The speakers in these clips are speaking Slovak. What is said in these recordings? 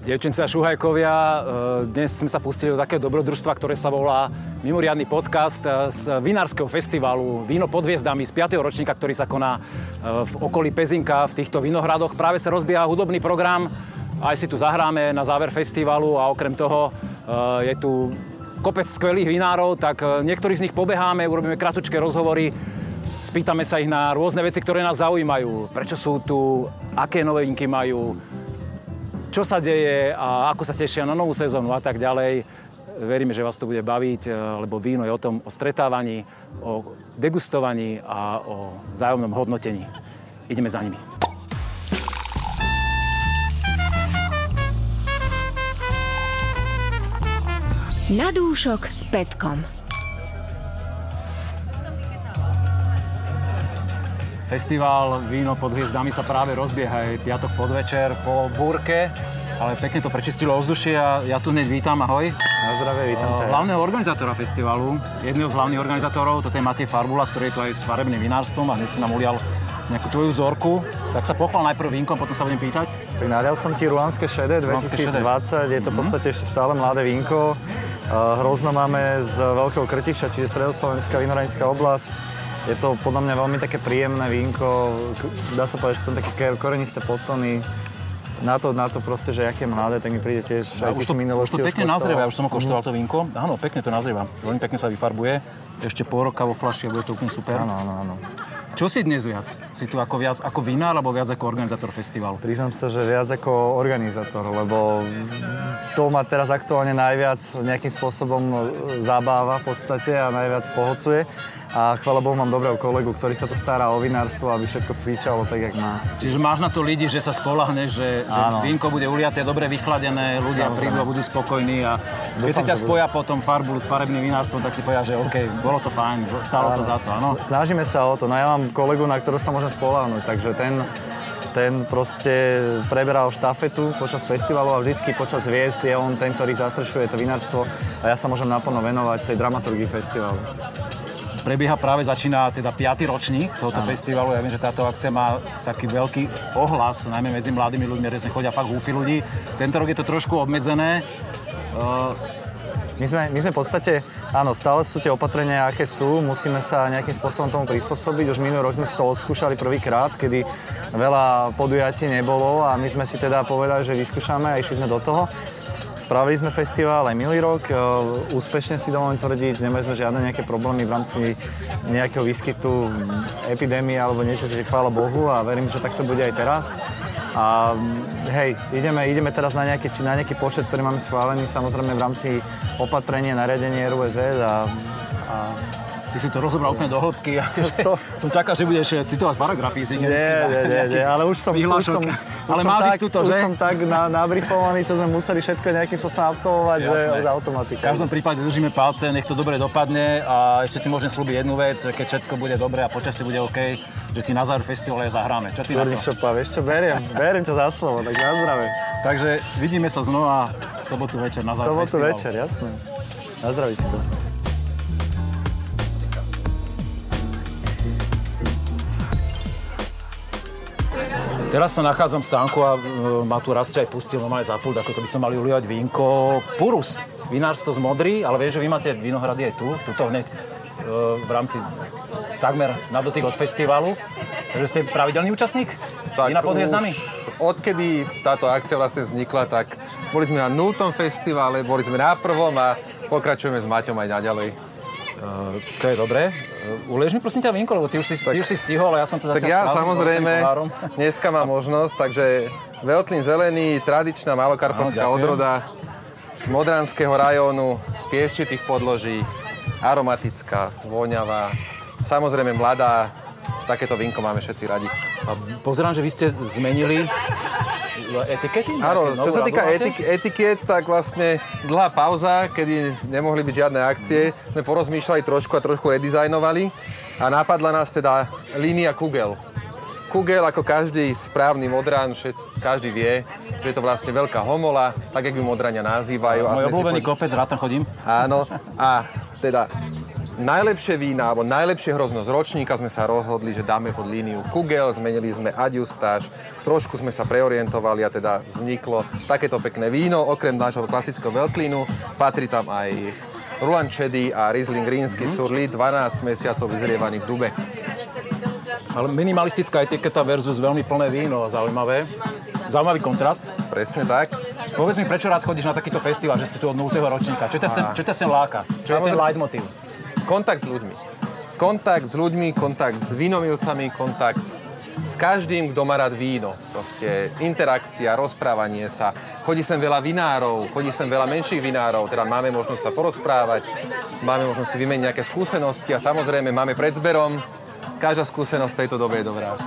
Dievčence a šuhajkovia, e, dnes sme sa pustili do takého dobrodružstva, ktoré sa volá mimoriadný podcast e, z Vinárskeho festivalu Víno pod hviezdami z 5. ročníka, ktorý sa koná e, v okolí Pezinka v týchto vinohradoch. Práve sa rozbieha hudobný program, aj si tu zahráme na záver festivalu a okrem toho je tu kopec skvelých vinárov, tak niektorých z nich pobeháme, urobíme kratučké rozhovory, spýtame sa ich na rôzne veci, ktoré nás zaujímajú. Prečo sú tu, aké novinky majú, čo sa deje a ako sa tešia na novú sezónu a tak ďalej. Veríme, že vás to bude baviť, e, lebo víno je o tom, o stretávaní, o degustovaní a o vzájomnom hodnotení. Ideme za nimi. Na dúšok s Petkom. Festival Víno pod hviezdami sa práve rozbieha aj piatok podvečer po búrke, ale pekne to prečistilo ovzdušie a ja tu hneď vítam, ahoj. Na zdravie, vítam ťa. Hlavného organizátora festivalu, jedného z hlavných organizátorov, toto je Matej Farbula, ktorý je tu aj s farebným vinárstvom a hneď si nám ulial nejakú tvoju vzorku. Tak sa pochval najprv vínkom, potom sa budem pýtať. Tak nalial som ti Rulanské šede 2020, šede. je to v podstate mm-hmm. ešte stále mladé vínko. Hrozno máme z Veľkého Krtiša, čiže Stredoslovenská vinoranická oblasť je to podľa mňa veľmi také príjemné vínko, dá sa povedať, že to také korenisté podtony. Na to, na to proste, že aké mladé, tak mi príde tiež aj už to, už to pekne nazrieva, už som koštoval to vínko. Áno, pekne to nazrieva, veľmi pekne sa vyfarbuje. Ešte pol roka vo flaši a bude to úplne super. Áno, áno, áno. Čo si dnes viac? Si tu ako viac ako vinár alebo viac ako organizátor festivalu? Priznám sa, že viac ako organizátor, lebo to ma teraz aktuálne najviac nejakým spôsobom zabáva v podstate a najviac pohocuje a chvála Bohu mám dobrého kolegu, ktorý sa to stará o vinárstvo, aby všetko fičalo tak, jak má. Čiže máš na to ľudí, že sa spolahneš, že, že vínko bude uliaté, dobre vychladené, ľudia Samozrejme. prídu a budú spokojní a keď sa ťa spoja potom farbu s farebným vinárstvom, tak si povedia, že OK, bolo to fajn, stalo áno. to za to, áno? Snažíme sa o to, no ja mám kolegu, na ktorého sa môžem spolahnuť, takže ten ten proste preberal štafetu počas festivalu a vždycky počas hviezd je on ten, ktorý zastrešuje to vinárstvo a ja sa môžem naplno venovať tej dramaturgii festivalu prebieha práve, začína teda 5. ročník tohoto festivalu. Ja viem, že táto akcia má taký veľký ohlas, najmä medzi mladými ľuďmi, ktorí chodia fakt húfy ľudí. Tento rok je to trošku obmedzené. Uh, my sme, my sme v podstate, áno, stále sú tie opatrenia, aké sú, musíme sa nejakým spôsobom tomu prispôsobiť. Už minulý rok sme to odskúšali prvýkrát, kedy veľa podujatí nebolo a my sme si teda povedali, že vyskúšame a išli sme do toho. Spravili sme festival aj minulý rok, e, úspešne si dovolím tvrdiť, nemali sme žiadne nejaké problémy v rámci nejakého výskytu epidémie alebo niečo, čiže chvála Bohu a verím, že tak to bude aj teraz. A hej, ideme, ideme teraz na nejaký, na nejaký počet, ktorý máme schválený, samozrejme v rámci opatrenia, nariadenia RUZ a, a Ty si to rozobral úplne do hĺbky. So, som čakal, že budeš eh, citovať paragrafy z nie, nie, nie, nie, ale už som, už som, ale máš tak, tuto, už že? som tak na, nabrifovaný, čo sme museli všetko nejakým spôsobom absolvovať, Jasné. že z automatiky. V každom prípade držíme palce, nech to dobre dopadne a ešte ti môžem slúbiť jednu vec, keď všetko bude dobre a počasie bude OK, že ti na záver festivale zahráme. Čo ty Kurník na to? Šopa, vieš čo, beriem, beriem ťa za slovo, tak na. Takže vidíme sa znova sobotu večer na záver Sobotu festivalu. večer, jasné. Na zdravíčko. Teraz sa nachádzam v stánku a e, ma tu rastie aj pustil, no aj za pult, ako keby som mali ulievať vínko. Purus, vinárstvo z Modry, ale vieš, že vy máte vinohrady aj tu, tuto hneď e, v rámci takmer na dotyk od festivalu. Takže ste pravidelný účastník? Tak Vína pod hviezdami? odkedy táto akcia vlastne vznikla, tak boli sme na nultom festivale, boli sme na prvom a pokračujeme s Maťom aj naďalej. Uh, to je dobré. Uh, ulež mi prosím ťa vínko, lebo ty už si, tak, ty už si stihol, ale ja som to Tak ja samozrejme, dneska mám možnosť, takže Veltlín zelený, tradičná malokarpatská odroda z Modranského rajónu, z pieščitých podloží, aromatická, voňavá, samozrejme mladá, takéto vínko máme všetci radi. A pozerám, že vy ste zmenili etikety? Áno, čo sa týka etik- etiket, tak vlastne dlhá pauza, kedy nemohli byť žiadne akcie, sme porozmýšľali trošku a trošku redizajnovali a napadla nás teda línia Kugel. Kugel, ako každý správny modrán, všetci, každý vie, že je to vlastne veľká homola, tak, jak ju modrania nazývajú. Môj obľúbený kopec, rád tam chodím. Áno, a teda najlepšie vína, alebo najlepšie hrozno z ročníka sme sa rozhodli, že dáme pod líniu Kugel, zmenili sme adjustáž, trošku sme sa preorientovali a teda vzniklo takéto pekné víno. Okrem nášho klasického veľklínu patrí tam aj Rulan Čedy a Riesling Rínsky mm-hmm. Surly, 12 mesiacov vyzrievaný v dube. Ale minimalistická etiketa versus veľmi plné víno, zaujímavé. Zaujímavý kontrast. Presne tak. Povedz mi, prečo rád chodíš na takýto festival, že ste tu od 0. ročníka? Čo ťa sem, čo ťa sem láka? Čo je ten leitmotiv? Kontakt s ľuďmi. Kontakt s ľuďmi, kontakt s vínomilcami, kontakt s každým, kto má rád víno. Proste interakcia, rozprávanie sa. Chodí sem veľa vinárov, chodí sem veľa menších vinárov, teda máme možnosť sa porozprávať, máme možnosť si vymeniť nejaké skúsenosti a samozrejme máme pred zberom. Každá skúsenosť v tejto dobe je dobrá.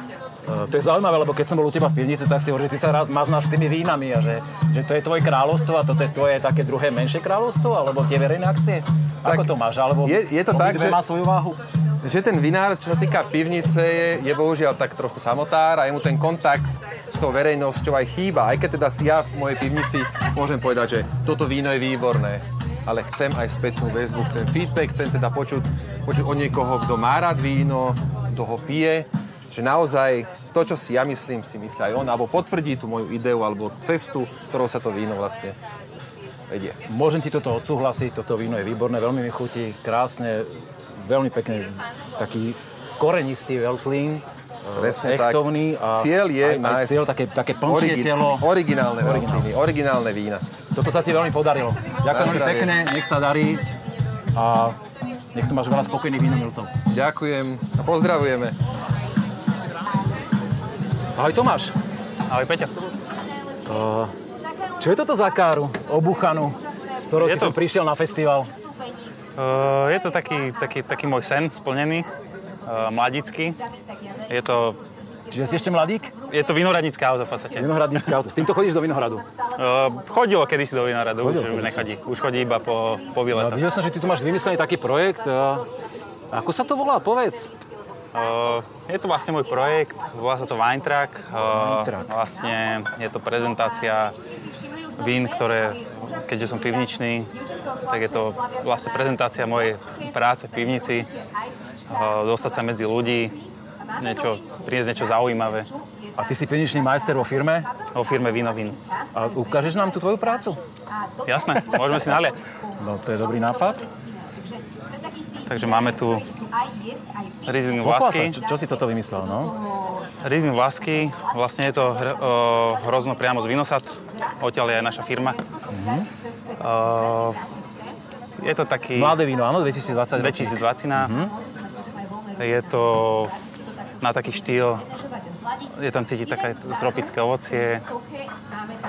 Uh, to je zaujímavé, lebo keď som bol u teba v pivnici, tak si hovoril, že ty sa raz maznáš tými vínami a že, že to je tvoje kráľovstvo a toto je tvoje také druhé menšie kráľovstvo, alebo tie verejné akcie? Tak Ako to máš? Alebo je, je to tak, že... má svoju váhu? že ten vinár, čo sa týka pivnice, je, je bohužiaľ tak trochu samotár a mu ten kontakt s tou verejnosťou aj chýba. Aj keď teda si ja v mojej pivnici môžem povedať, že toto víno je výborné, ale chcem aj spätnú väzbu, chcem feedback, chcem teda počuť, počuť od niekoho, kto má rád víno, kto ho pije, že naozaj to, čo si ja myslím, si myslí aj on, alebo potvrdí tú moju ideu, alebo cestu, ktorou sa to víno vlastne vedie. Môžem ti toto odsúhlasiť, toto víno je výborné, veľmi mi chutí, krásne, veľmi pekne taký korenistý veľklín, Presne echtovný tak. A cieľ je aj, aj cieľ, také, také plnšie origi- telo. Originálne veľklíny, originálne vína. Toto sa ti veľmi podarilo. Ďakujem veľmi pekne, nech sa darí a nech tu máš veľa spokojných vínomilcov. Ďakujem a pozdravujeme. Ahoj Tomáš. Ahoj Peťa. Uh, čo je toto za káru obuchanú, s ktorou je si to... prišiel na festival? Uh, je to taký, taký, taký môj sen splnený, uh, mladický. Je to... Čiže si ešte mladík? Je to vinohradnícke auto v podstate. Vinohradnícke auto. S týmto chodíš do Vinohradu? Uh, chodilo kedysi do Vinohradu, Chodil, už, už nechodí. Už chodí iba po, po výletoch. No, videl som, že ty tu máš vymyslený taký projekt. Uh, ako sa to volá? Povedz. Uh, je to vlastne môj projekt, volá sa to Weintrack. Uh, vlastne je to prezentácia vín, ktoré, keďže som pivničný, tak je to vlastne prezentácia mojej práce v pivnici, dostať sa medzi ľudí, niečo, priniesť niečo zaujímavé. A ty si pivničný majster vo firme? Vo firme Vinovin. A ukážeš nám tú tvoju prácu? Jasné, môžeme si naliať. No, to je dobrý nápad. Takže máme tu Riesling Vlasky. Čo, čo si toto vymyslel, no? Riesling Vlasky, vlastne je to hr, o, hrozno priamo z Vinosat, odtiaľ je aj naša firma. Mm-hmm. O, je to taký... Mladé víno, áno, 2020. 2020. Mm-hmm. Je to na taký štýl, je tam cítiť také tropické ovocie.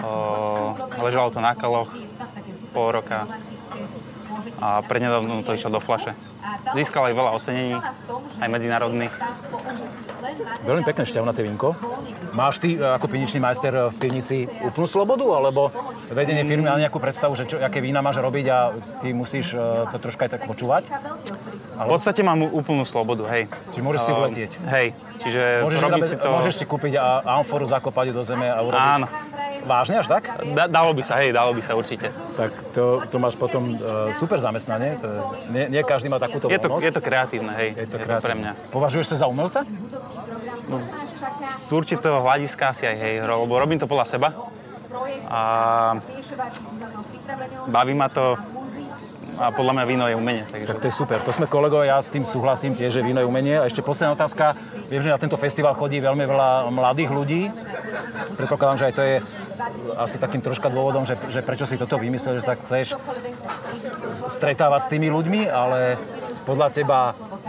O, ležalo to na kaloch pol roka a prednedávno to išlo do flaše. Získal aj veľa ocenení, aj medzinárodných. Veľmi pekné šťavnaté vínko. Máš ty e, ako pivničný majster e, v pivnici úplnú slobodu, alebo vedenie firmy má nejakú predstavu, že čo, aké vína máš robiť a ty musíš uh, to troška aj tak počúvať? Ale... V podstate mám úplnú slobodu, hej. Čiže môžeš si uletieť. Hej, čiže môžeš, robím si to... Môžeš si kúpiť amforu, zakopať do zeme a urobiť... Áno. Vážne až tak? Da, dalo by sa, hej, dalo by sa určite. Tak to, to máš potom uh, super zamestnanie. To, nie, nie každý má takúto je to, je to kreatívne, hej. Je to, je kreatívne. to pre mňa. Považuješ sa za umelca? No, z určitého hľadiska asi aj, hej, lebo robím to podľa seba. A baví ma to a podľa mňa víno je umenie. Takže... Tak to je super. To sme kolegovia, ja s tým súhlasím tiež, že víno je umenie. A ešte posledná otázka. Viem, že na tento festival chodí veľmi veľa mladých ľudí. Predpokladám, že aj to je asi takým troška dôvodom, že, že prečo si toto vymyslel, že sa chceš stretávať s tými ľuďmi, ale podľa teba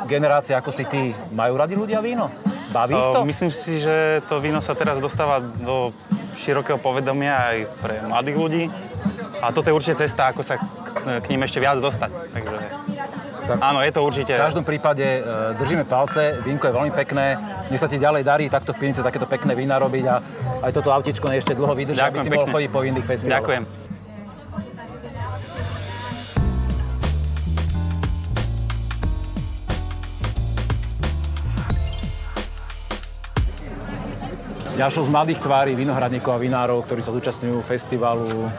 generácia ako si ty, majú radi ľudia víno? Baví ich to? Myslím si, že to víno sa teraz dostáva do širokého povedomia aj pre mladých ľudí. A toto je určite cesta, ako sa k ním ešte viac dostať. Takže tak, áno, je to určite. V každom prípade e, držíme palce, vínko je veľmi pekné, nech sa ti ďalej darí takto v Pinice takéto pekné vína robiť a aj toto autičko ešte dlho vydrží, aby si pekne. mohol chodiť po vinných festivaloch. Ďakujem. Ďalšou z mladých tvári vinohradníkov a vinárov, ktorí sa zúčastňujú festivalu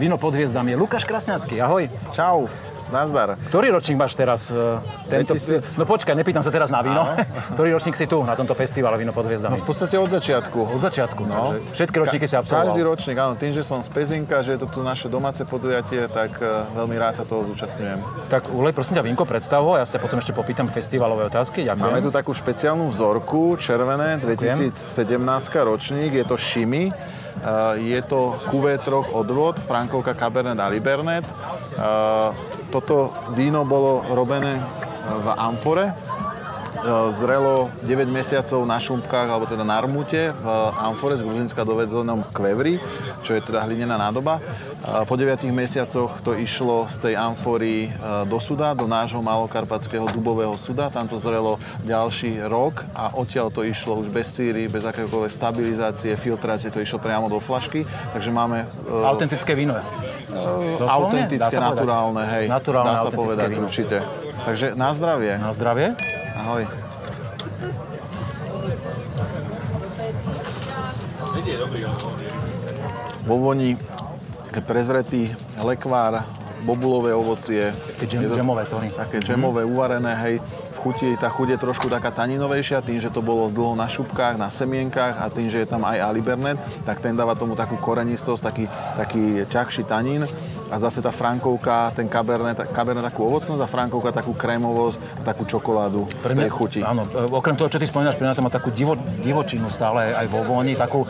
Víno pod hviezdami je Lukáš Krasňanský. Ahoj. Čau. Nazdar. Ktorý ročník máš teraz? e, Tento... 2000. No počkaj, nepýtam sa teraz na víno. Ktorý ročník si tu, na tomto festivale Víno pod hviezdami? No v podstate od začiatku. Od začiatku, No. takže všetky ročníky si absolvoval. Každý ročník, áno. Tým, že som z Pezinka, že je to tu naše domáce podujatie, tak eh, veľmi rád sa toho zúčastňujem. Tak ulej prosím ťa vínko predstav ho, ja sa potom ešte popýtam festivalové otázky. Ďakujem. Máme tu takú špeciálnu vzorku, červené, 2017 ročník, je to Šimi. Eh, Je to QV3 odvod, Frankovka Cabernet a Libernet. Eh, Toto víno bolo robené v amfore. Eh, Zrelo 9 mesiacov na šumpkách, alebo teda na rmute v amfore z Gruzinska dovedenom kvevri, čo je teda hlinená nádoba. Eh, Po 9 mesiacoch to išlo z tej amfory eh, do suda, do nášho malokarpatského dubového suda. Tam to zrelo ďalší rok a odtiaľ to išlo už bez síry, bez akékoľvek stabilizácie, filtrácie, to išlo priamo do flašky. Takže máme Autentické víno. Doslovne? Autentické, naturálne, hej. Naturálne, Dá sa povedať víno. určite. Takže na zdravie. Na zdravie. Ahoj. Vo voni prezretý lekvár, bobulové ovocie. Také džem- džemové tóny. Také džemové, uvarené, hej. V chuti, tá chuť je trošku taká taninovejšia, tým, že to bolo dlho na šupkách, na semienkach a tým, že je tam aj alibernet, tak ten dáva tomu takú korenistosť, taký, taký ťažší tanín. A zase tá frankovka, ten kabernet, kabernet takú ovocnosť a frankovka takú krémovosť a takú čokoládu v tej chuti. Áno, e, okrem toho, čo ty spomínaš, pri mňa to má takú divo, divočinu stále aj vo voni, takú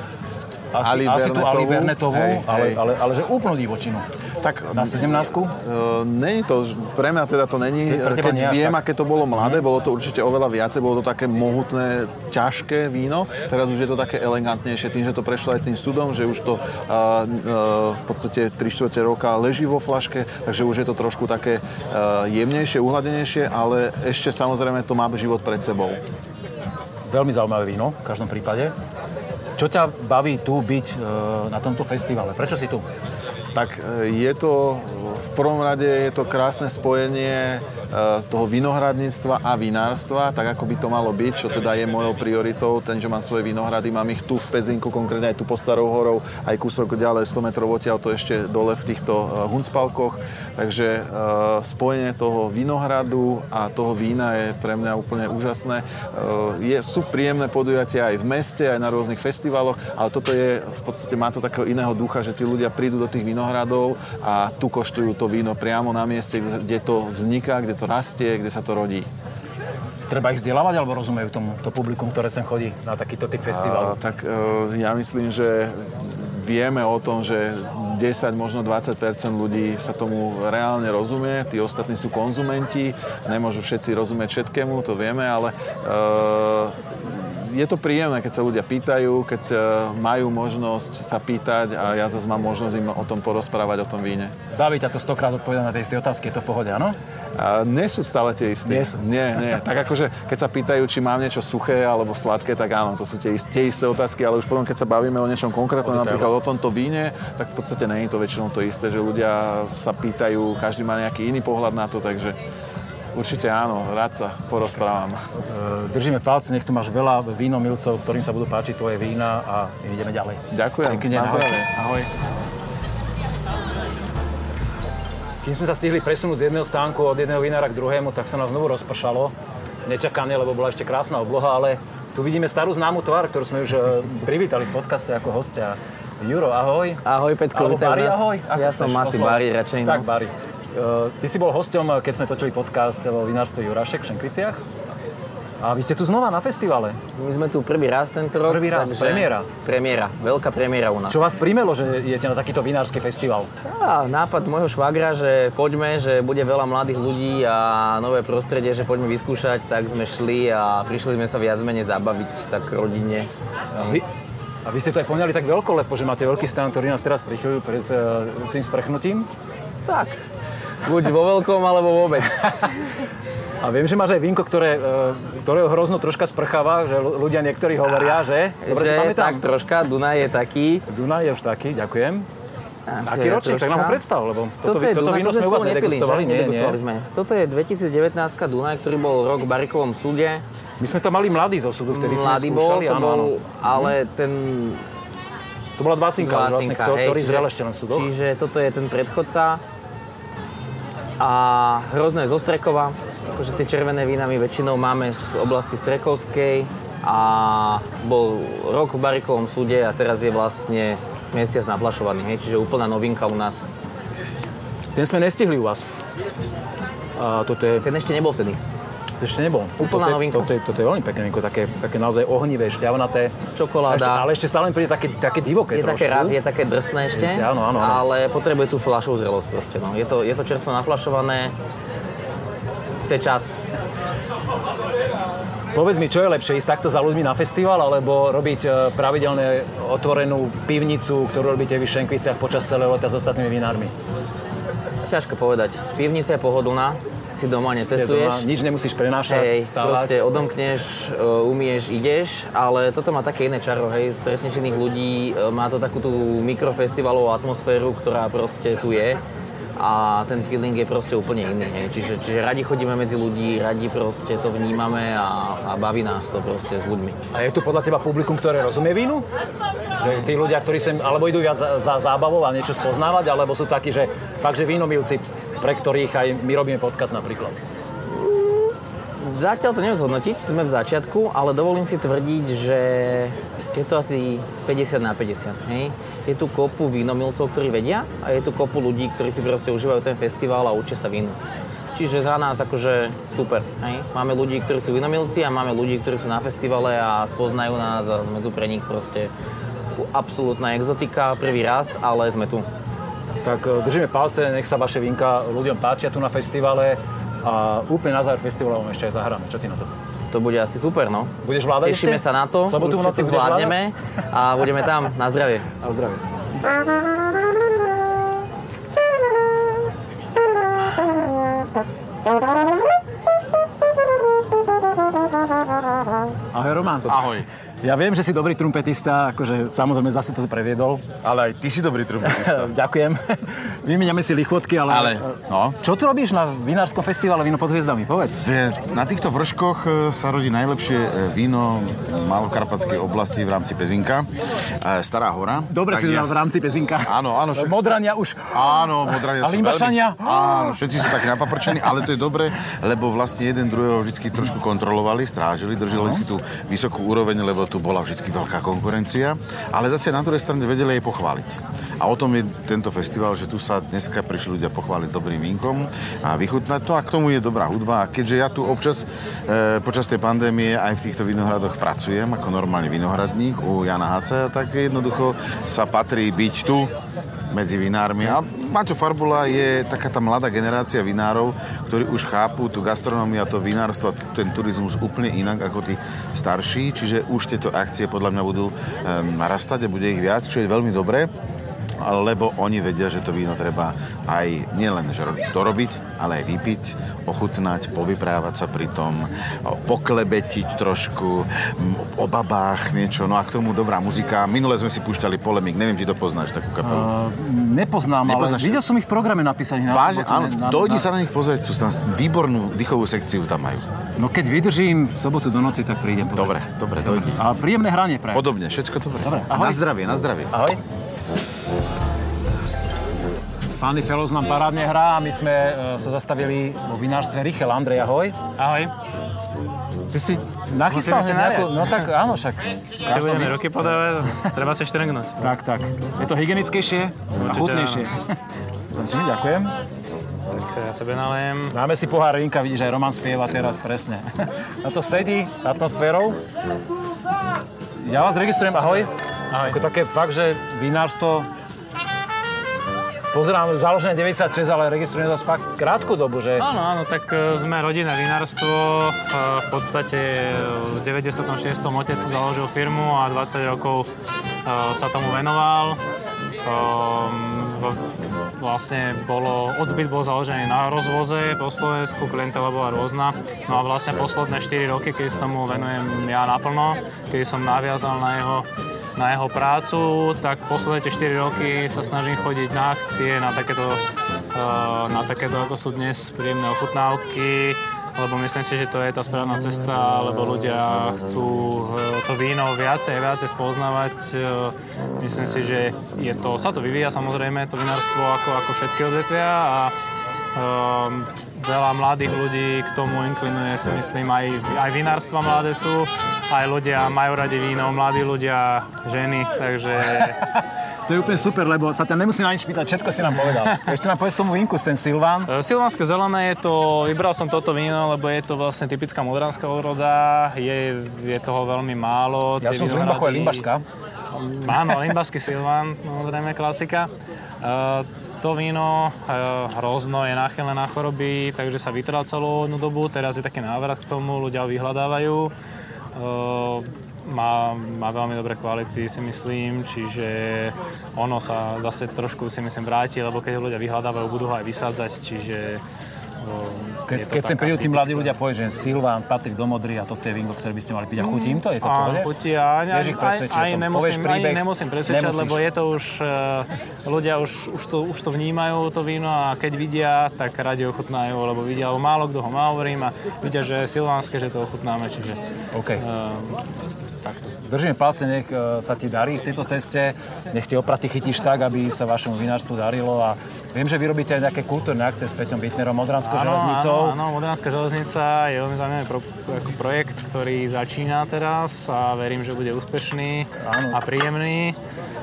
asi, asi tú Alibernetovú. Hej, ale, hej. ale, ale, že úplnú divočinu. Tak Na 17 Uh, není to, pre mňa teda to není, Pre keď nie viem, tak. aké to bolo mladé, bolo to určite oveľa viacej, bolo to také mohutné, ťažké víno, teraz už je to také elegantnejšie, tým, že to prešlo aj tým sudom, že už to uh, uh, v podstate 3 čtvrte roka leží vo flaške, takže už je to trošku také uh, jemnejšie, uhladenejšie, ale ešte samozrejme to má život pred sebou. Veľmi zaujímavé víno, v každom prípade. Čo ťa baví tu byť e, na tomto festivale? Prečo si tu? Tak e, je to, v prvom rade je to krásne spojenie e, toho vinohradníctva a vinárstva, tak ako by to malo byť, čo teda je mojou prioritou, ten, že mám svoje vinohrady, mám ich tu v Pezinku, konkrétne aj tu pod Starou horou, aj kúsok ďalej, 100 metrov odtiaľ, to ešte dole v týchto e, Hunspalkoch, takže e, spojenie toho vinohradu a toho vína je pre mňa úplne úžasné. Je, sú príjemné podujatia aj v meste, aj na rôznych festivaloch, ale toto je, v podstate má to takého iného ducha, že tí ľudia prídu do tých vinohradov a tu koštujú to víno priamo na mieste, kde to vzniká, kde to rastie, kde sa to rodí. Treba ich vzdelávať, alebo rozumejú tomu, to publikum, ktoré sem chodí na takýto typ A, festivalu? tak e, ja myslím, že vieme o tom, že 10, možno 20% ľudí sa tomu reálne rozumie, tí ostatní sú konzumenti, nemôžu všetci rozumieť všetkému, to vieme, ale e, je to príjemné, keď sa ľudia pýtajú, keď e, majú možnosť sa pýtať a ja zase mám možnosť im o tom porozprávať, o tom víne. Baví ťa to stokrát odpovedať na tie isté otázky, je to v pohode, áno? A nie sú stále tie isté. Nie sú. Nie, nie. Tak akože, keď sa pýtajú, či mám niečo suché alebo sladké, tak áno, to sú tie, ist- tie isté otázky, ale už potom, keď sa bavíme o niečom konkrétnom, napríklad o tomto víne, tak v podstate nie je to väčšinou to isté, že ľudia sa pýtajú, každý má nejaký iný pohľad na to, takže určite áno, rád sa porozprávam. E, Držíme palce, nech tu máš veľa vínomilcov, ktorým sa budú páčiť tvoje vína a ideme ďalej. Ďakujem, Pekne, na ahoj. Ahoj. Kým sme sa stihli presunúť z jedného stánku od jedného vinára k druhému, tak sa nás znovu rozpršalo. Nečakane, lebo bola ešte krásna obloha, ale tu vidíme starú známu tvár, ktorú sme už e, privítali v podcaste ako hostia. Juro, ahoj. Ahoj Petko, Alebo vítaj Bari, ahoj. Ja som asi? Bari radšej. Tak, no. Bari. Uh, ty si bol hosťom, keď sme točili podcast vo vinárstve Jurašek v Šenkriciach. A vy ste tu znova na festivale. My sme tu prvý raz tento rok. Prvý raz, premiéra. Premiéra, veľká premiéra u nás. Čo vás primelo, že idete na takýto vinársky festival? Á, nápad môjho švagra, že poďme, že bude veľa mladých ľudí a nové prostredie, že poďme vyskúšať, tak sme šli a prišli sme sa viac menej zabaviť tak rodine. A vy, a vy ste to aj poňali tak veľkolepo, že máte veľký stan, ktorý nás teraz prichyľil pred uh, s tým sprchnutím. Tak, buď vo veľkom, alebo vôbec. A viem, že máš aj vínko, ktoré, uh, ktorého hrozno troška sprcháva, že ľu- ľudia niektorí hovoria, že? Dobre si že pamätám? tak troška, Dunaj je taký. Dunaj je už taký, ďakujem. Aký ročník? Tak nám ho predstav, lebo toto, Toto, je toto Dunaj, víno to sme u vás nedegustovali. Nie, nie. sme. Toto je 2019 Dunaj, ktorý bol rok v Barikovom súde. My sme tam mali mladý zo súdu, vtedy Mladý sme bol, skúšali, to áno, bol, áno. ale ten To bola dvacinka, už vlastne, Dvacinka, kto, hej, ktorý zrel ešte len súdoch. Čiže toto je ten predchodca. A hrozné zo Strekova, akože tie červené vína my väčšinou máme z oblasti Strekovskej a bol rok v Barikovom súde a teraz je vlastne mesiac naflašovaný, hej, čiže úplná novinka u nás. Ten sme nestihli u vás. A toto je... Ten ešte nebol vtedy. Ešte nebol. Úplná toto je, novinka. Toto je, toto je veľmi pekné, Niko, také, také naozaj ohnivé, šťavnaté. Čokoláda. Ešte, ale ešte stále mi príde také, také divoké Je trošku. také rád, je také drsné ešte, Áno, áno, áno. ale potrebuje tú fľašovú zrelosť proste. No. Je, to, je to čerstvo naflašované, chce čas. Povedz mi, čo je lepšie, ísť takto za ľuďmi na festival, alebo robiť e, pravidelne otvorenú pivnicu, ktorú robíte v Šenkviciach počas celého leta s ostatnými vinármi? Ťažko povedať. Pivnica je pohodlná, si doma Ste necestuješ. doma, Nič nemusíš prenášať, Hej, stávať. proste odomkneš, e, umieš, ideš, ale toto má také iné čaro, hej, stretneš iných ľudí, e, má to takú tú mikrofestivalovú atmosféru, ktorá proste tu je a ten feeling je proste úplne iný, hej. Čiže, čiže radi chodíme medzi ľudí, radi proste to vnímame a, a baví nás to proste s ľuďmi. A je tu podľa teba publikum, ktoré rozumie vínu? Že tí ľudia, ktorí sem, alebo idú viac za, za zábavou a niečo spoznávať, alebo sú takí, že fakt, že vínomilci, pre ktorých aj my robíme podcast napríklad. Zatiaľ to neviem zhodnotiť, sme v začiatku, ale dovolím si tvrdiť, že je to asi 50 na 50. Hej? Je tu kopu vínomilcov, ktorí vedia a je tu kopu ľudí, ktorí si proste užívajú ten festival a učia sa vínu. Čiže za nás akože super. Hej? Máme ľudí, ktorí sú vínomilci a máme ľudí, ktorí sú na festivale a spoznajú nás a sme tu pre nich proste absolútna exotika, prvý raz, ale sme tu. Tak e, držíme palce, nech sa vaše vínka ľuďom páčia tu na festivale a úplne na záver festivalu vám ešte aj zahráme. Čo ty na to? To bude asi super, no. Budeš vládať Tešíme ešte? sa na to, Sobotu v noci zvládneme a budeme tam. Na zdravie. Na zdravie. Ahoj Roman. Ahoj. Ja viem, že si dobrý trumpetista, akože samozrejme zase to previedol. Ale aj ty si dobrý trumpetista. Ďakujem. Vymeniame si lichotky, ale... Ale, no. Čo tu robíš na vinárskom festivale Víno pod hviezdami? Povedz. Na týchto vrškoch e, sa rodí najlepšie e, víno Malokarpatskej oblasti v rámci Pezinka. E, Stará hora. Dobre Tak si ja- dal v rámci pezinka. Áno, áno. však- Modrania už. Áno, modrania A sú Limbašania? veľmi... Áno, všetci sú tak napaprčení, ale to je dobre, lebo vlastne jeden druhého vždy trošku kontrolovali, strážili, držali si tú vysokú úroveň, lebo tu bola vždy veľká konkurencia, ale zase na druhej strane vedeli aj pochváliť. A o tom je tento festival, že tu sa dneska prišli ľudia pochváliť dobrým vínkom a vychutnať to a k tomu je dobrá hudba. A keďže ja tu občas e, počas tej pandémie aj v týchto vinohradoch pracujem ako normálny vinohradník u Jana Haca, tak jednoducho sa patrí byť tu medzi vinármi. A Maťo Farbula je taká tá mladá generácia vinárov, ktorí už chápu tú gastronómiu a to vinárstvo ten turizmus úplne inak ako tí starší, čiže už tieto akcie podľa mňa budú um, narastať a bude ich viac, čo je veľmi dobré lebo oni vedia, že to víno treba aj nielen že dorobiť, ale aj vypiť, ochutnať, povyprávať sa pri tom, poklebetiť trošku, o babách niečo, no a k tomu dobrá muzika. Minule sme si púšťali Polemik, neviem, či to poznáš, takú kapelu. Nepoznám, Nepoznáš? ale videl som ich v programe napísaných. Na, Vážne, áno, na- dojdi na- sa na nich pozrieť, sú tam výbornú dýchovú sekciu tam majú. No keď vydržím v sobotu do noci, tak prídem. pozrieť. Dobre, dobre, dojdi. A príjemné hranie pre. Podobne, všetko dobre. Dobre, ahoj. Na zdravie, na zdravie. Ahoj. Funny Fellows nám parádne hrá a my sme e, sa zastavili vo vinárstve Richel. Andrej, ahoj. Ahoj. Si si nachystal si nejakú... No tak áno, však. Si budeme ruky podávať, treba sa štrngnúť. Tak, tak. Je to hygienickejšie a chutnejšie. Ďakujem, ďakujem. Tak sa ja sebe nalejem. Dáme si pohár Rinka, vidíš, aj Roman spieva teraz, presne. Na to sedí atmosférou. Ja vás registrujem, ahoj. Ahoj. Ako také fakt, že vinárstvo Pozerám, založené 96, ale registrujem vás fakt krátku dobu, že... Áno, áno, tak e, sme rodinné vinárstvo. E, V podstate e, v 96. otec založil firmu a 20 rokov sa tomu venoval. Ehm, Vlastne bolo, odbyt bol založený na rozvoze po Slovensku, klientela bola rôzna. No a vlastne posledné 4 roky, keď sa tomu venujem ja naplno, keď som naviazal na jeho na jeho prácu, tak posledné tie 4 roky sa snažím chodiť na akcie, na takéto, eh, na takéto ako sú dnes príjemné ochutnávky, lebo myslím si, že to je tá správna cesta, lebo ľudia chcú eh, to víno viacej a viacej spoznávať. Eh, Myslím si, že je to, sa to vyvíja samozrejme, to vinárstvo ako, ako všetky odvetvia a veľa mladých ľudí k tomu inklinuje, si myslím, aj, aj vinárstva mladé sú, aj ľudia majú radi víno, mladí ľudia, ženy, takže... To je úplne super, lebo sa ťa nemusím ani pýtať, všetko si nám povedal. Ešte nám povedz tomu vínku, ten Silván. E, Silvánske zelené je to, vybral som toto víno, lebo je to vlastne typická modránska odroda, je, je toho veľmi málo. Ja som z Limbachu aj Limbašská. Áno, Limbašský Silván, samozrejme klasika. Uh, to víno uh, hrozno je náchylné na choroby, takže sa vytrval celú jednu dobu. Teraz je taký návrat k tomu, ľudia ho vyhľadávajú. Uh, má, má veľmi dobré kvality, si myslím, čiže ono sa zase trošku si myslím vráti, lebo keď ľudia vyhľadávajú, budú ho aj vysádzať, čiže keď, keď sem prídu tí mladí ľudia, povie, že Silván patrí do Modry a toto je vingo, ktoré by ste mali piť. A chutí im to? Je to Áno, chutí a aj, aj, aj, nemusím, príbeh, aj nemusím presvedčať, nemusíš. lebo je to už, uh, ľudia už, už, to, už to vnímajú, to víno a keď vidia, tak radi ochutnajú, lebo vidia, málo kto ho má, hovorím a vidia, že je silvánske, že to ochutnáme, čiže... OK. Uh, takto. Držíme palce, nech uh, sa ti darí v tejto ceste, nech tie opraty chytíš tak, aby sa vašemu vinárstvu darilo a Viem, že vy robíte nejaké kultúrne akcie s Peťom Bitnerom, Modranskou železnicou. Áno, áno, Modránska železnica je veľmi zaujímavý pro, ako projekt, ktorý začína teraz a verím, že bude úspešný áno. a príjemný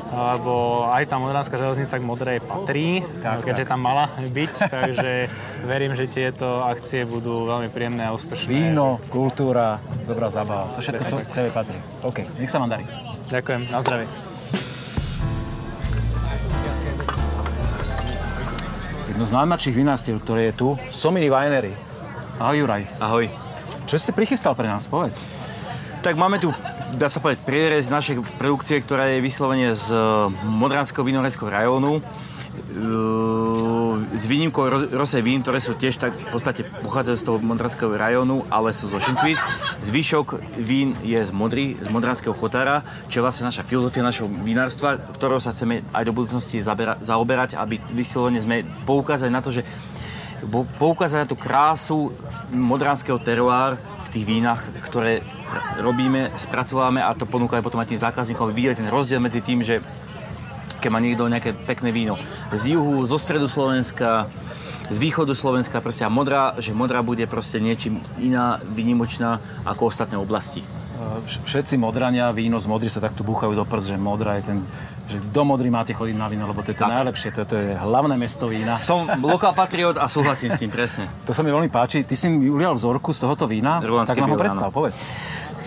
lebo aj tá Modránska železnica k Modrej patrí, tak, keďže tak. tam mala byť, takže verím, že tieto akcie budú veľmi príjemné a úspešné. Víno, kultúra, dobrá zábava, to všetko k patrí. OK, nech sa vám darí. Ďakujem, na zdravie. Jedno z najmladších vinárstiev, ktoré je tu, Sominy Winery. Ahoj Juraj. Ahoj. Čo si prichystal pre nás, povedz? Tak máme tu, dá sa povedať, prierez našej produkcie, ktorá je vyslovene z eh, Modranského vinohradského rajónu s výnimkou Rosé vín, ktoré sú tiež tak v podstate pochádzajú z toho modranského rajónu, ale sú zo Šinkvic. Zvyšok vín je z Modry, z modranského chotára, čo je vlastne naša filozofia našho vinárstva, ktorou sa chceme aj do budúcnosti zaoberať, aby vyslovene sme poukázali na to, že poukázať na tú krásu modranského teruár v tých vínach, ktoré robíme, spracovávame a to ponúkajú potom aj tým zákazníkom, videli ten rozdiel medzi tým, že keď má niekto nejaké pekné víno z juhu, zo stredu Slovenska, z východu Slovenska, proste a modrá, že modrá bude proste niečím iná, vynimočná ako ostatné oblasti. Všetci modrania, víno z modry sa takto búchajú do prs, že modrá je ten že do Modry máte chodiť na víno, lebo to je to tak. najlepšie, toto je hlavné mesto vína. Som lokál patriot a súhlasím s tým, presne. To sa mi veľmi páči. Ty si mi ulial vzorku z tohoto vína, Rulanské tak nám ho predstav, áno. povedz.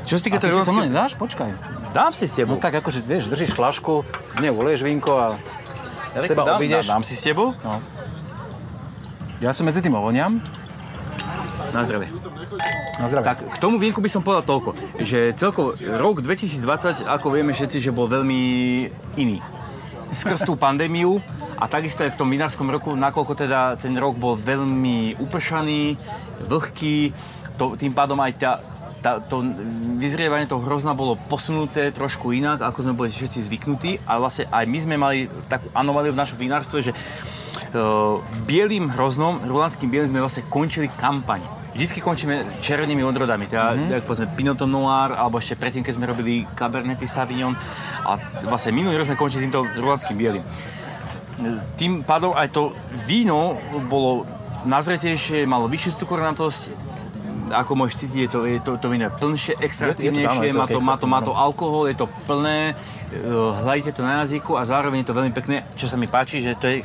Čo si týka toho Rulanské... si nedáš? Počkaj. Dám si s tebou. No tak akože, vieš, držíš flašku, v nej ulieš vínko a ja seba dám, obídeš. Dám, dám si s tebou? No. Ja som medzi tým ovoniam. Na zdravie. Na zdravie. Tak k tomu vínku by som povedal toľko, že celkovo rok 2020, ako vieme všetci, že bol veľmi iný. Skrz tú pandémiu a takisto aj v tom vinárskom roku, nakoľko teda ten rok bol veľmi upršaný, vlhký, to, tým pádom aj tá, tá, to vyzrievanie toho hrozna bolo posunuté trošku inak, ako sme boli všetci zvyknutí. A vlastne aj my sme mali takú anomáliu v našom vinárstve, že uh, bielým hroznom, rulandským bielým sme vlastne končili kampaň. Vždycky končíme červenými odrodami, teda mm-hmm. povedzme Pinot Noir, alebo ešte predtým, keď sme robili Cabernet Sauvignon. A vlastne minulý rok sme končili týmto rulandským bielým. Tým pádom aj to víno bolo nazretejšie, malo vyššiu cukornatosť, ako môžeš cítiť, je to, je to, to víno plnšie, extraktívnejšie, má, to, má, to, má to alkohol, je to plné, e, hľadíte to na jazyku a zároveň je to veľmi pekné, čo sa mi páči, že to je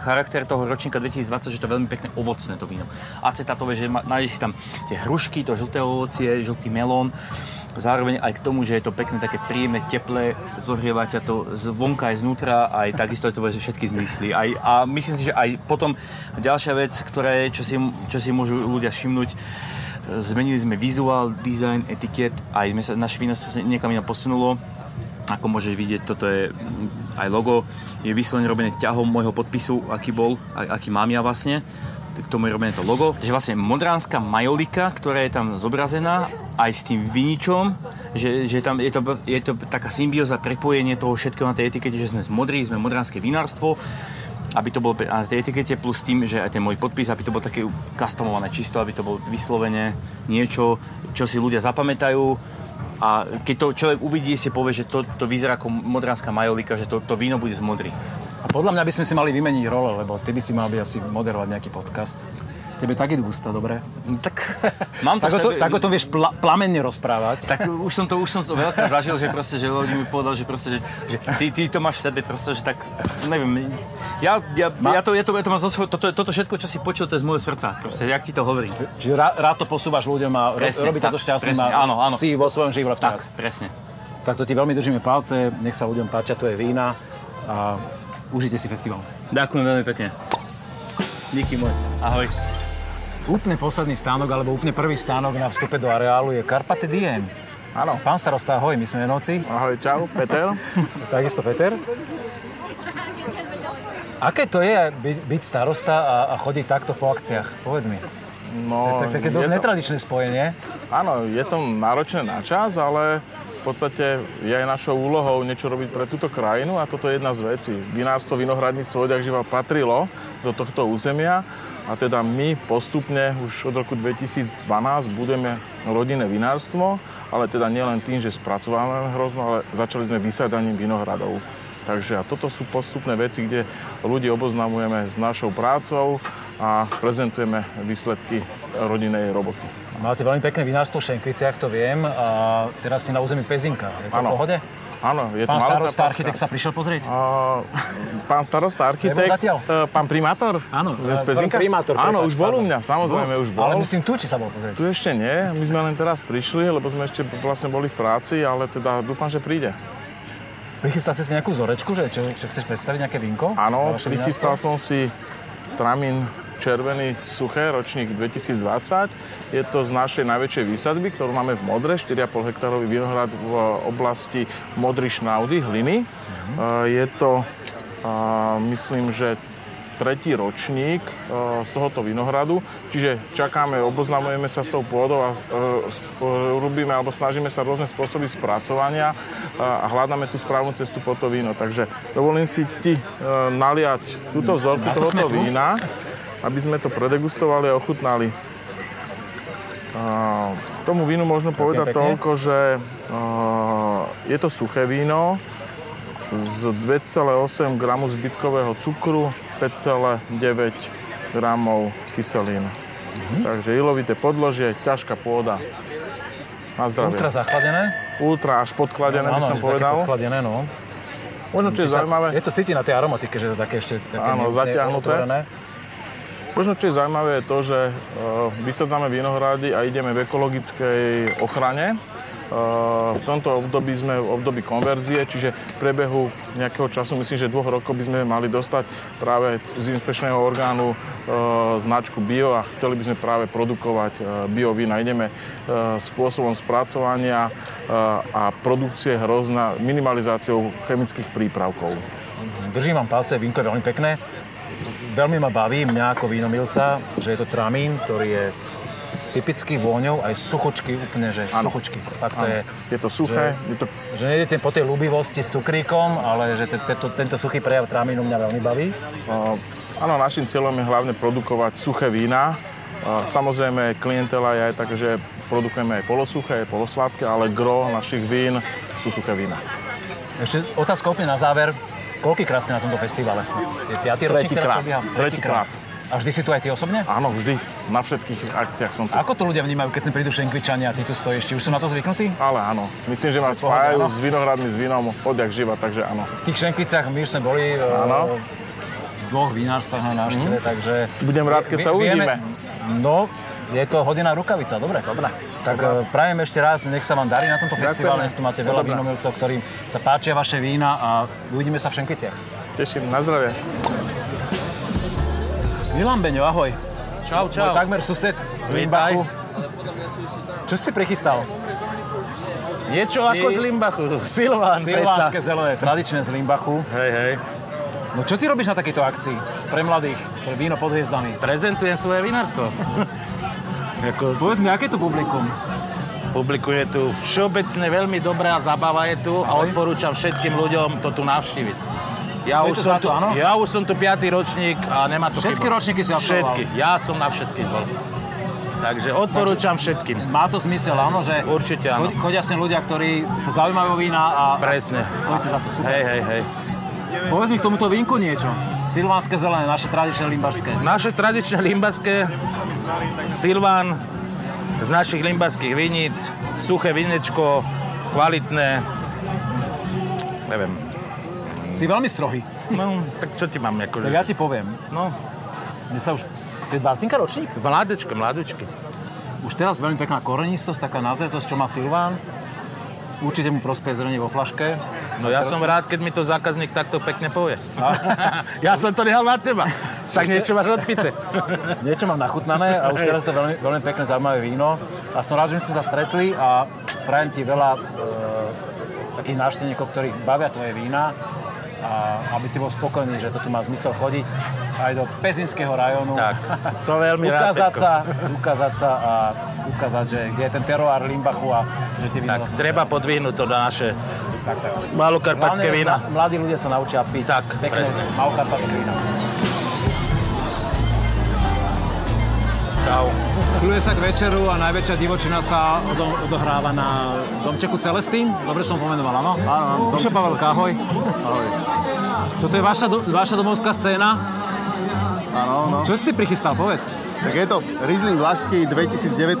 charakter toho ročníka 2020, že to je veľmi pekné ovocné to víno. Acetátové, že nájdeš si tam tie hrušky, to žlté ovocie, žltý melón, zároveň aj k tomu, že je to pekné, také príjemné, teplé, zohrieva ťa to zvonka aj znútra, aj takisto je to všetky zmysly. Aj, a myslím si, že aj potom ďalšia vec, ktorá je, čo si, čo si môžu ľudia všimnúť, Zmenili sme vizuál, design, etiket, aj sme sa, naše vinárstvo sa niekam iná posunulo. Ako môžeš vidieť, toto je mm, aj logo, je vyslovene robené ťahom môjho podpisu, aký bol, aký mám ja vlastne k tomu je robené to logo. Takže vlastne modránska majolika, ktorá je tam zobrazená aj s tým viničom, že, že tam je to, je to taká symbióza, prepojenie toho všetkého na tej etikete, že sme z modrí, sme modránske vinárstvo aby to bolo na tej etikete plus tým, že aj ten môj podpis, aby to bolo také customované čisto, aby to bolo vyslovene niečo, čo si ľudia zapamätajú a keď to človek uvidí, si povie, že to, to vyzerá ako modránska majolika, že to, to víno bude z modry. A podľa mňa by sme si mali vymeniť role, lebo ty by si mal byť asi moderovať nejaký podcast. Tebe tak idú ústa, dobre? No, tak mám to Tak o, to, sebe- tak o tom vieš pla, plamenne rozprávať. Tak už som to, už som to veľakrát zažil, že proste, že ľudí mi povedal, že proste, že, že ty, ty to máš v sebe, proste, že tak, neviem, ja, ja, ja to, ja to, ja to mám zo svojho, toto, toto všetko, čo si počul, to je z môjho srdca, proste, jak ti to hovorím. Čiže rá, rád to posúvaš ľuďom a Presne, robí to tak, šťastným presne, a áno, áno. si vo svojom živle Tak, teraz. presne. Tak to ti veľmi držíme palce, nech sa ľuďom páčia tvoje vína a užite si festival. Ďakujem veľmi pekne. Díky môj. Ahoj. Úplne posledný stánok, alebo úplne prvý stánok na vstupe do areálu je Carpate Diem. Áno. Pán starosta, ahoj, my sme Jenovci. Ahoj, čau, Peter. Takisto Peter. Aké to je byť, byť starosta a, a chodiť takto po akciách? Povedz mi. No, Tak, také dosť je to- netradičné spojenie. Áno, je to náročné na čas, ale v podstate je aj našou úlohou niečo robiť pre túto krajinu a toto je jedna z vecí. Vinárstvo, vinohradníctvo odjak živa patrilo do tohto územia a teda my postupne už od roku 2012 budeme rodinné vinárstvo, ale teda nielen tým, že spracovávame hrozno, ale začali sme vysadaním vinohradov. Takže a toto sú postupné veci, kde ľudí oboznamujeme s našou prácou a prezentujeme výsledky rodinnej roboty. Máte veľmi pekné vinárstvo v Šenkviciach, to viem. A teraz si na území Pezinka. Je to Áno. v pohode? Áno, je to Pán malá starosta, architekt sa prišiel pozrieť? A, pán starosta, architekt, e, pán primátor? Áno, z Pezinka? primátor, Áno, prepáč, už bol u mňa, samozrejme už bol. Ale myslím tu, či sa bol pozrieť. Tu ešte nie, my sme len teraz prišli, lebo sme ešte vlastne boli v práci, ale teda dúfam, že príde. Prichystal si si nejakú vzorečku, že čo, čo chceš predstaviť, nejaké vínko? Áno, prichystal som si Tramin červený suché, ročník 2020. Je to z našej najväčšej výsadby, ktorú máme v Modre, 4,5 hektárový vinohrad v oblasti Modry Šnaudy, hliny. Mhm. E, Je to, a, myslím, že tretí ročník e, z tohoto vinohradu, čiže čakáme, oboznamujeme sa s tou pôdou a robíme alebo snažíme sa rôzne spôsoby spracovania a, hľadáme tú správnu cestu po to víno. Takže dovolím si ti naliať túto vzorku tohoto tu. Aby sme to predegustovali a ochutnali. K tomu vínu možno povedať toľko, že je to suché víno z 2,8 gramu zbytkového cukru, 5,9 gramov kyselín. Mhm. Takže ilovité podložie, ťažká pôda. Na zdravie. Ultra zachladené? Ultra až podkladené by som také povedal. podchladené, no. Možno čo je zaujímavé, Je to cítiť na tej aromatike, že to také ešte také Áno, ne- zatiahnuté. Možno čo je zaujímavé je to, že e, vysádzame vinohrady a ideme v ekologickej ochrane. E, v tomto období sme v období konverzie, čiže v priebehu nejakého času, myslím, že dvoch rokov by sme mali dostať práve z inspečného orgánu e, značku bio a chceli by sme práve produkovať bio vína. Ideme spôsobom spracovania a produkcie hrozna minimalizáciou chemických prípravkov. Držím vám palce, vínko je veľmi pekné. Veľmi ma baví, mňa ako vínomilca, že je to tramín, ktorý je typický vôňou, aj suchočky úplne, že Áno. suchočky. Fakt to je, Je to suché, je to že nejde po tej ľúbivosti s cukríkom, ale že te- tento, tento suchý prejav tramínu mňa veľmi baví. Uh, Áno, našim cieľom je hlavne produkovať suché vína. Uh, Samozrejme, klientela je aj tak, že produkujeme aj polosuché, aj polosladké, ale gro našich vín sú suché vína. Ešte otázka úplne na záver. Koľkýkrát ste na tomto festivale? Je piatý ročník teraz Tretíkrát. prebieha? Tretíkrát. A vždy si tu aj ty osobne? Áno, vždy. Na všetkých akciách som tu. Ako to ľudia vnímajú, keď sem prídu šenkvičania a ty tu stojíš? Či už sú na to zvyknutí? Ale áno, myslím, že ma spájajú s vinohradmi, s vínom odjak živa, takže áno. V tých šenkvicách my už sme boli e, Áno. v dvoch vinárstvách na návšteve, takže... Budem rád, keď sa uvidíme. No, je to hodina rukavica, dobre. Dobre. Tak e, prajem ešte raz, nech sa vám darí na tomto festivale, nech tu máte veľa Dobre. vínomilcov, ktorým sa páčia vaše vína a uvidíme sa v Šenkviciach. Teším, na zdravie. Milan Beňo, ahoj. Čau, Môj takmer sused z. Limbachu. Čo si prichystal? Je čo Si- ako z Limbachu? Silván, Silvánske zelové, tradičné z Limbachu. Hej, hej. No čo ty robíš na takejto akcii? Pre mladých, pre víno pod hviezdami. Prezentujem svoje vinárstvo. Ako, povedz mi, aké je tu publikum? Publikum je tu všeobecne veľmi dobrá, zabava je tu a odporúčam všetkým ľuďom to tu navštíviť. Ja Stojí už, som tu, áno? ja už som tu piatý ročník a nemá to Všetky chybu. ročníky si absolvoval? Všetky. Ja som na všetkých bol. Takže odporúčam všetkým. Má to zmysel, áno, že Určite áno. chod- chodia sem ľudia, ktorí sa zaujímajú o vína a... Presne. A za to, super. Hej, hej, hej. Povedz mi k tomuto vínku niečo. Silvánske zelené, naše tradičné limbašské. Naše tradičné limbaské Silván z našich limbaských viníc, suché vinečko, kvalitné, neviem. Si veľmi strohý. No, tak čo ti mám akože? Tak ja ti poviem. No, Mne sa už... To je 20 ročník? mládečko, mládučky. Už teraz veľmi pekná korenistosť, taká nazretosť, čo má Silván. Určite mu prospeje zrenie vo flaške. No ja som rád, keď mi to zákazník takto pekne povie. ja som to nehal na teba. Však niečo máš odpité. Niečo mám nachutnané a už teraz je to veľmi, veľmi pekné, zaujímavé víno. A som rád, že sme sa stretli a prajem ti veľa e, takých návštevníkov, ktorých bavia tvoje vína a aby si bol spokojný, že to tu má zmysel chodiť aj do Pezinského rajónu. Tak, som veľmi rád. ukázať sa, ukázať sa a ukázať, že kde je ten teroár Limbachu a že tie. Tak, treba podvihnúť to na naše tak, tak. malokarpatské vína. mla- Mladí ľudia sa naučia piť Tak, pekné presne. malokarpatské vína. Čau. Skľuje sa k večeru a najväčšia divočina sa odo- odohráva na domčeku Celestín. Dobre som pomenoval, áno? Áno, domček Pavelka, ahoj. Ahoj. Toto je vaša, do- vaša domovská scéna. Áno, no. Čo si si prichystal, povedz? Tak je to Riesling Vlašský 2019,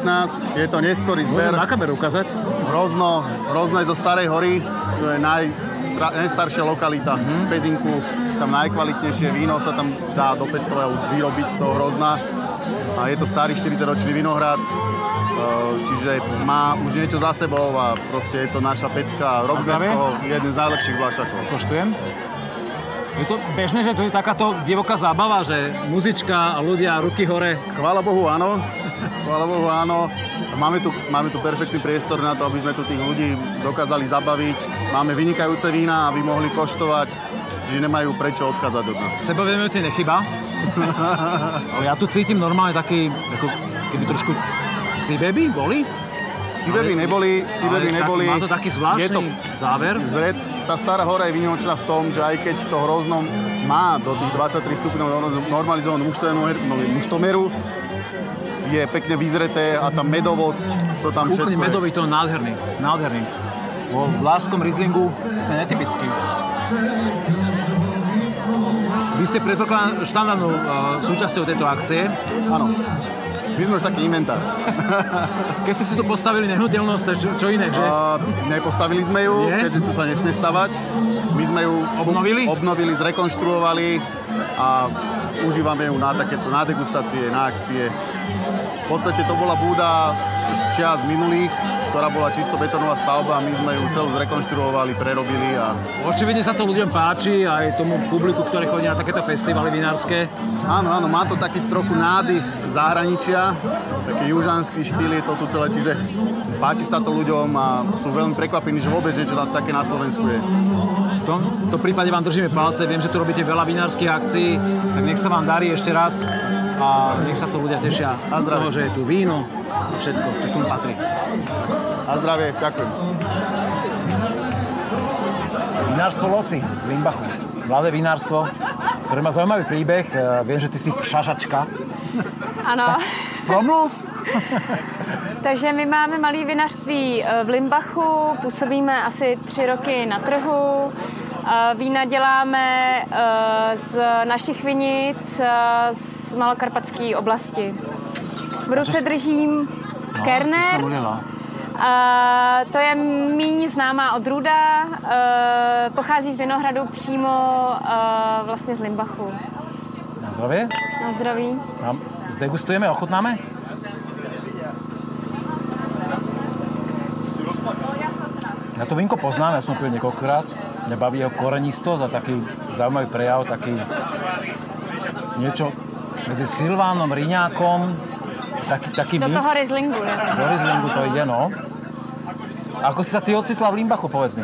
je to neskorý Môžem zber. na kameru ukázať? Hrozno, Hrozno je zo Starej hory, to je naj, stra, najstaršia lokalita Mhm. v Pezinku. Tam najkvalitnejšie víno sa tam dá do pestového vyrobiť z toho Hrozna. A je to starý 40-ročný vinohrad, e, čiže má už niečo za sebou a proste je to naša pecka. Robíme z toho jeden z najlepších vlašakov. Koštujem. Je to bežné, že to je takáto divoká zábava, že muzička a ľudia ruky hore. Chvála Bohu, áno. Chvála Bohu, áno. Máme tu, máme tu perfektný priestor na to, aby sme tu tých ľudí dokázali zabaviť. Máme vynikajúce vína, aby mohli koštovať, že nemajú prečo odchádzať od nás. Sebavedomie ti nechyba. Ale ja tu cítim normálne taký, ako keby trošku cibeby boli. Cibeby neboli, cibeby neboli. má to taký zvláštny Je to záver. Zred, tá stará hora je výnimočná v tom, že aj keď to hroznom má do tých 23 stupňov nor- normalizovanú muštomeru, je pekne vyzreté a tá medovosť, to tam všetko Úplne je. medový, to je nádherný. Nádherný. Vo vláskom Rieslingu to je netypický. Vy ste predpokladám štandardnou uh, súčasťou tejto akcie. Áno. My sme už taký inventár. Keď ste si tu postavili nehnuteľnosť, čo, čo iné, že? A nepostavili sme ju, Nie? keďže tu sa nesmie stavať. My sme ju Obnovili? obnovili zrekonštruovali a užívame ju na takéto na degustácie, na akcie. V podstate to bola búda z čias minulých, ktorá bola čisto betónová stavba a my sme ju celú zrekonštruovali, prerobili a Očividne sa to ľuďom páči, aj tomu publiku, ktoré chodí na takéto festivaly vinárske. áno, áno, má to taký trochu nádych zahraničia, taký južanský štýl je to tu celé, čiže páči sa to ľuďom a sú veľmi prekvapení, že vôbec niečo na- také na Slovensku je. V tom, v tom prípade vám držíme palce, viem, že tu robíte veľa vinárskych akcií, tak nech sa vám darí ešte raz a nech sa to ľudia tešia A z toho, že je tu víno a všetko, čo k tomu patrí. A zdravie, ďakujem. Vinárstvo Loci z Limbachu. Mladé vinárstvo, ktoré má zaujímavý príbeh. E, Viem, že ty si šašačka. Ano. Promluv! Takže my máme malé vinařství eh, v Limbachu, působíme asi tři roky na trhu. Eh, Vína děláme eh, z našich vinic z Malokarpatské oblasti. V ruce držím Kerner. Eh, to je míň známá odrůda, eh, pochází z Vinohradu přímo eh, vlastně z Limbachu. Na zdravie. Na zdraví. Mám- Zdegustujeme, ochutnáme? Ja to vínko poznám, ja som pil niekoľkokrát. Mňa baví jeho korenistosť a taký zaujímavý prejav, taký niečo medzi Silvánom, Riňákom, taký, taký Do mix. toho Rieslingu. ne? Do Rieslingu to ide, no. Ako si sa ty ocitla v Limbachu, povedz mi?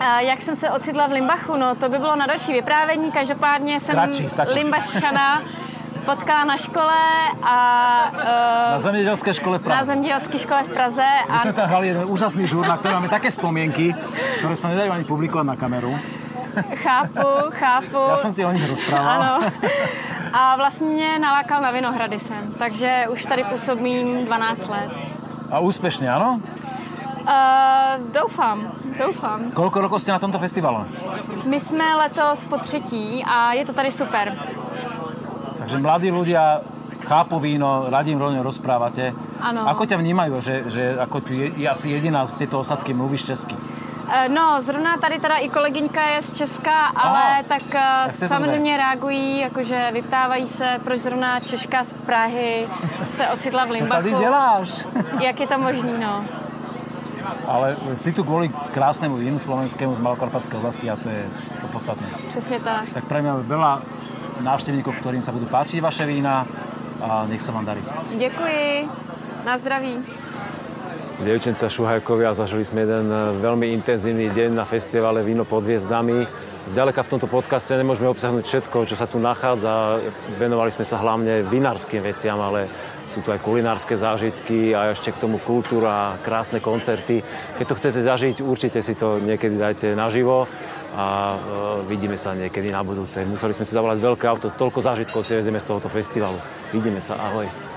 A jak jsem se ocitla v Limbachu, no to by bylo na další vyprávění, každopádně jsem Kratší. Limbašana potkala na škole a Na zemědělské škole v uh, na Praze. zemědělské škole v Praze My sme a tam hrali jeden úžasný žúr, na ktorom máme také spomienky, ktoré sa nedajú ani publikovať na kameru. chápu, chápu. Ja som ti o nich rozprával. Ano. A vlastně mě nalákal na Vinohrady sem, takže už tady působím 12 let. A úspešne, áno? Uh, doufám, doufám. Koľko rokov ste na tomto festivale? My jsme letos po třetí a je to tady super. Takže mladí ľudia chápu víno, radi im rovne rozprávate. Ano. Ako ťa vnímajú, že, že ako tu je, je asi jediná z tejto osadky mluvíš česky? Eh, No, zrovna tady teda i kolegyňka je z Česka, ale tak eh, Jak se to samozřejmě reagují, jakože vyptávají se, proč zrovna Češka z Prahy se ocitla v Co Limbachu. tady děláš? Jak je to možný, no? Ale si tu kvôli krásnemu vínu slovenskému z Malokarpatskej oblasti a to je to podstatné. Přesně tak. Tak pre mňa veľa návštevníkov, ktorým sa budú páčiť vaše vína a nech sa vám darí. Děkuji. Na zdraví. Dievčenca Šuhajkovia, zažili sme jeden e, veľmi intenzívny deň na festivale Víno pod hviezdami. Zďaleka v tomto podcaste nemôžeme obsahnuť všetko, čo sa tu nachádza. Venovali sme sa hlavne vinárskym veciam, ale sú tu aj kulinárske zážitky a ešte k tomu kultúra, krásne koncerty. Keď to chcete zažiť, určite si to niekedy dajte naživo a e, vidíme sa niekedy na budúce. Museli sme si zavolať veľké auto, toľko zážitkov si vezieme z tohoto festivalu. Vidíme sa, ahoj.